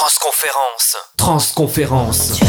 Transconférence. Transconférence.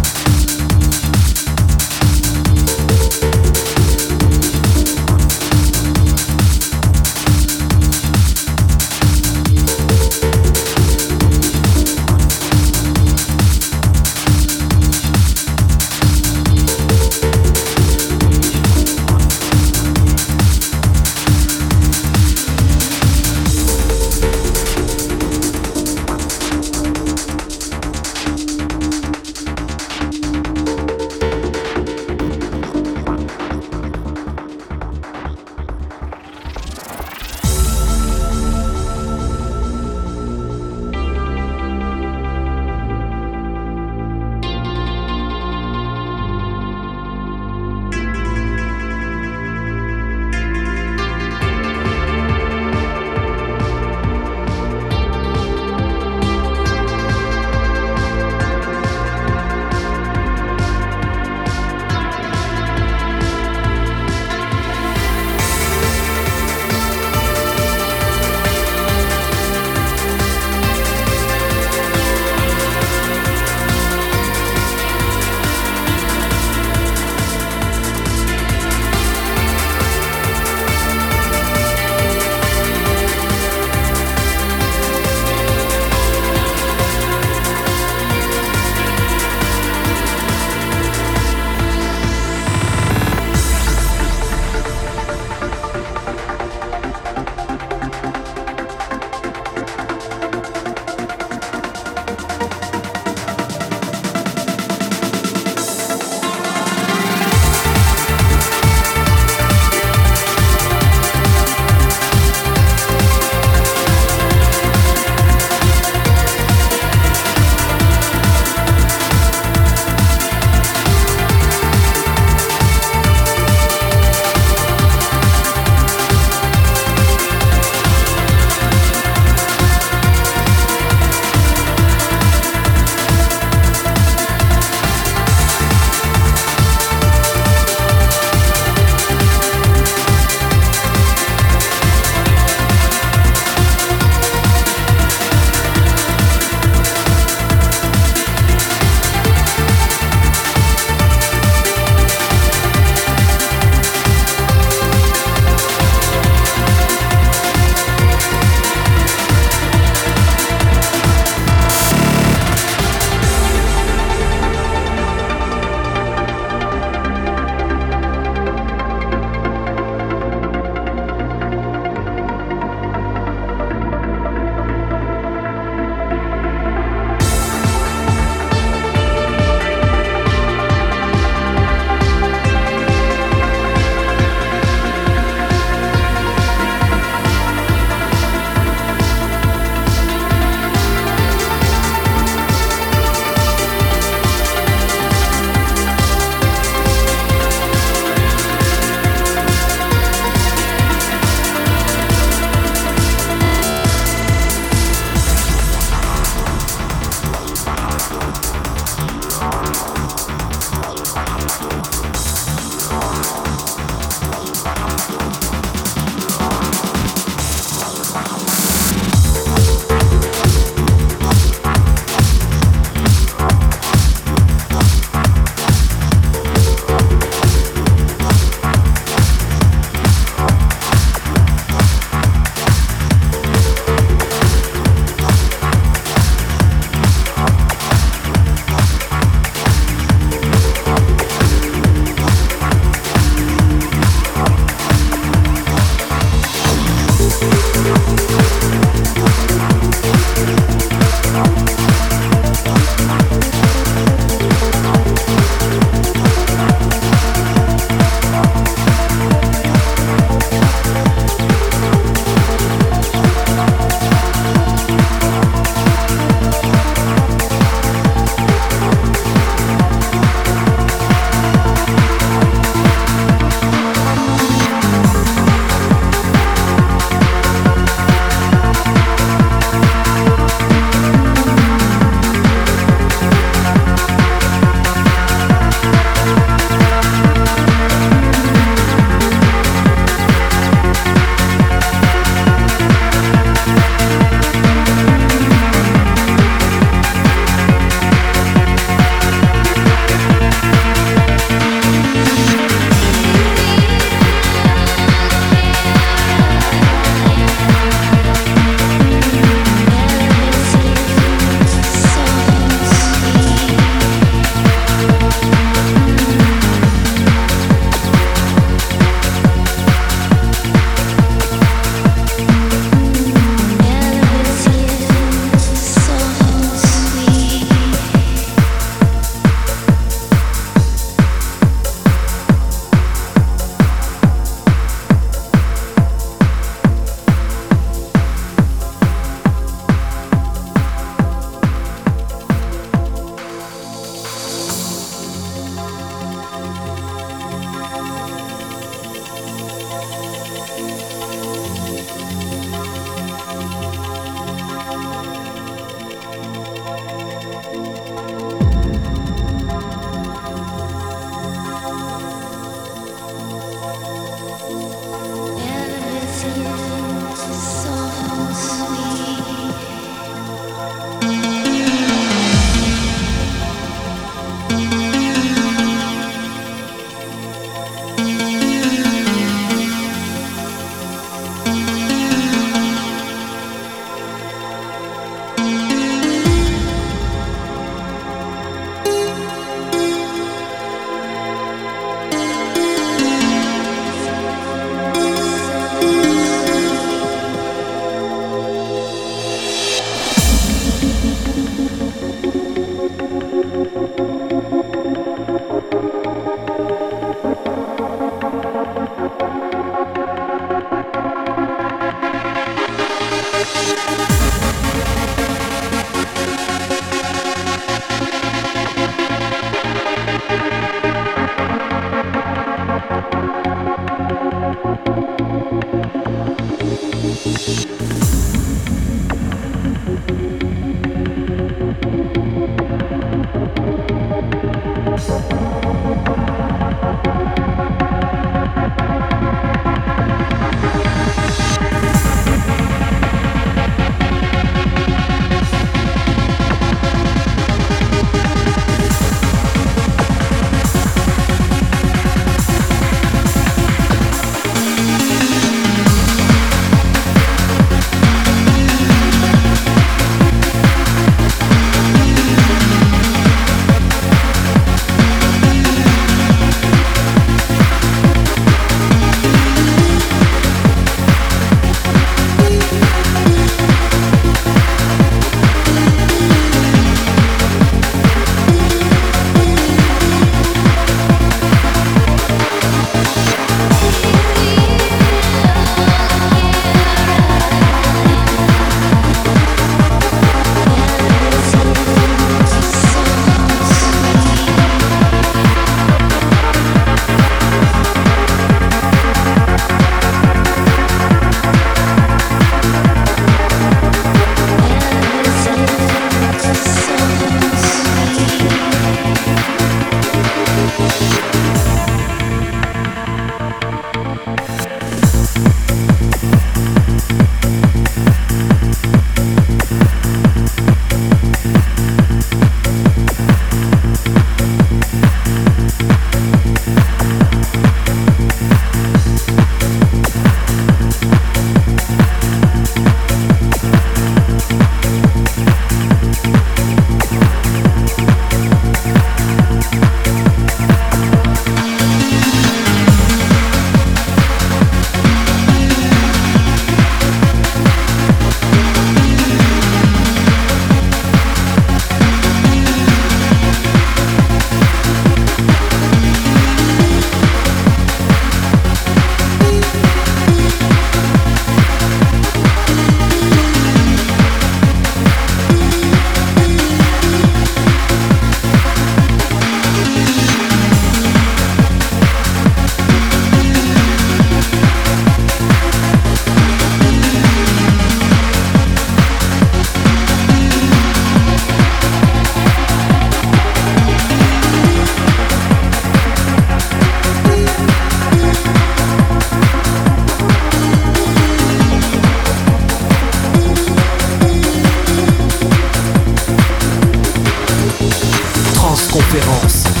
conférence.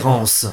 Transconférence.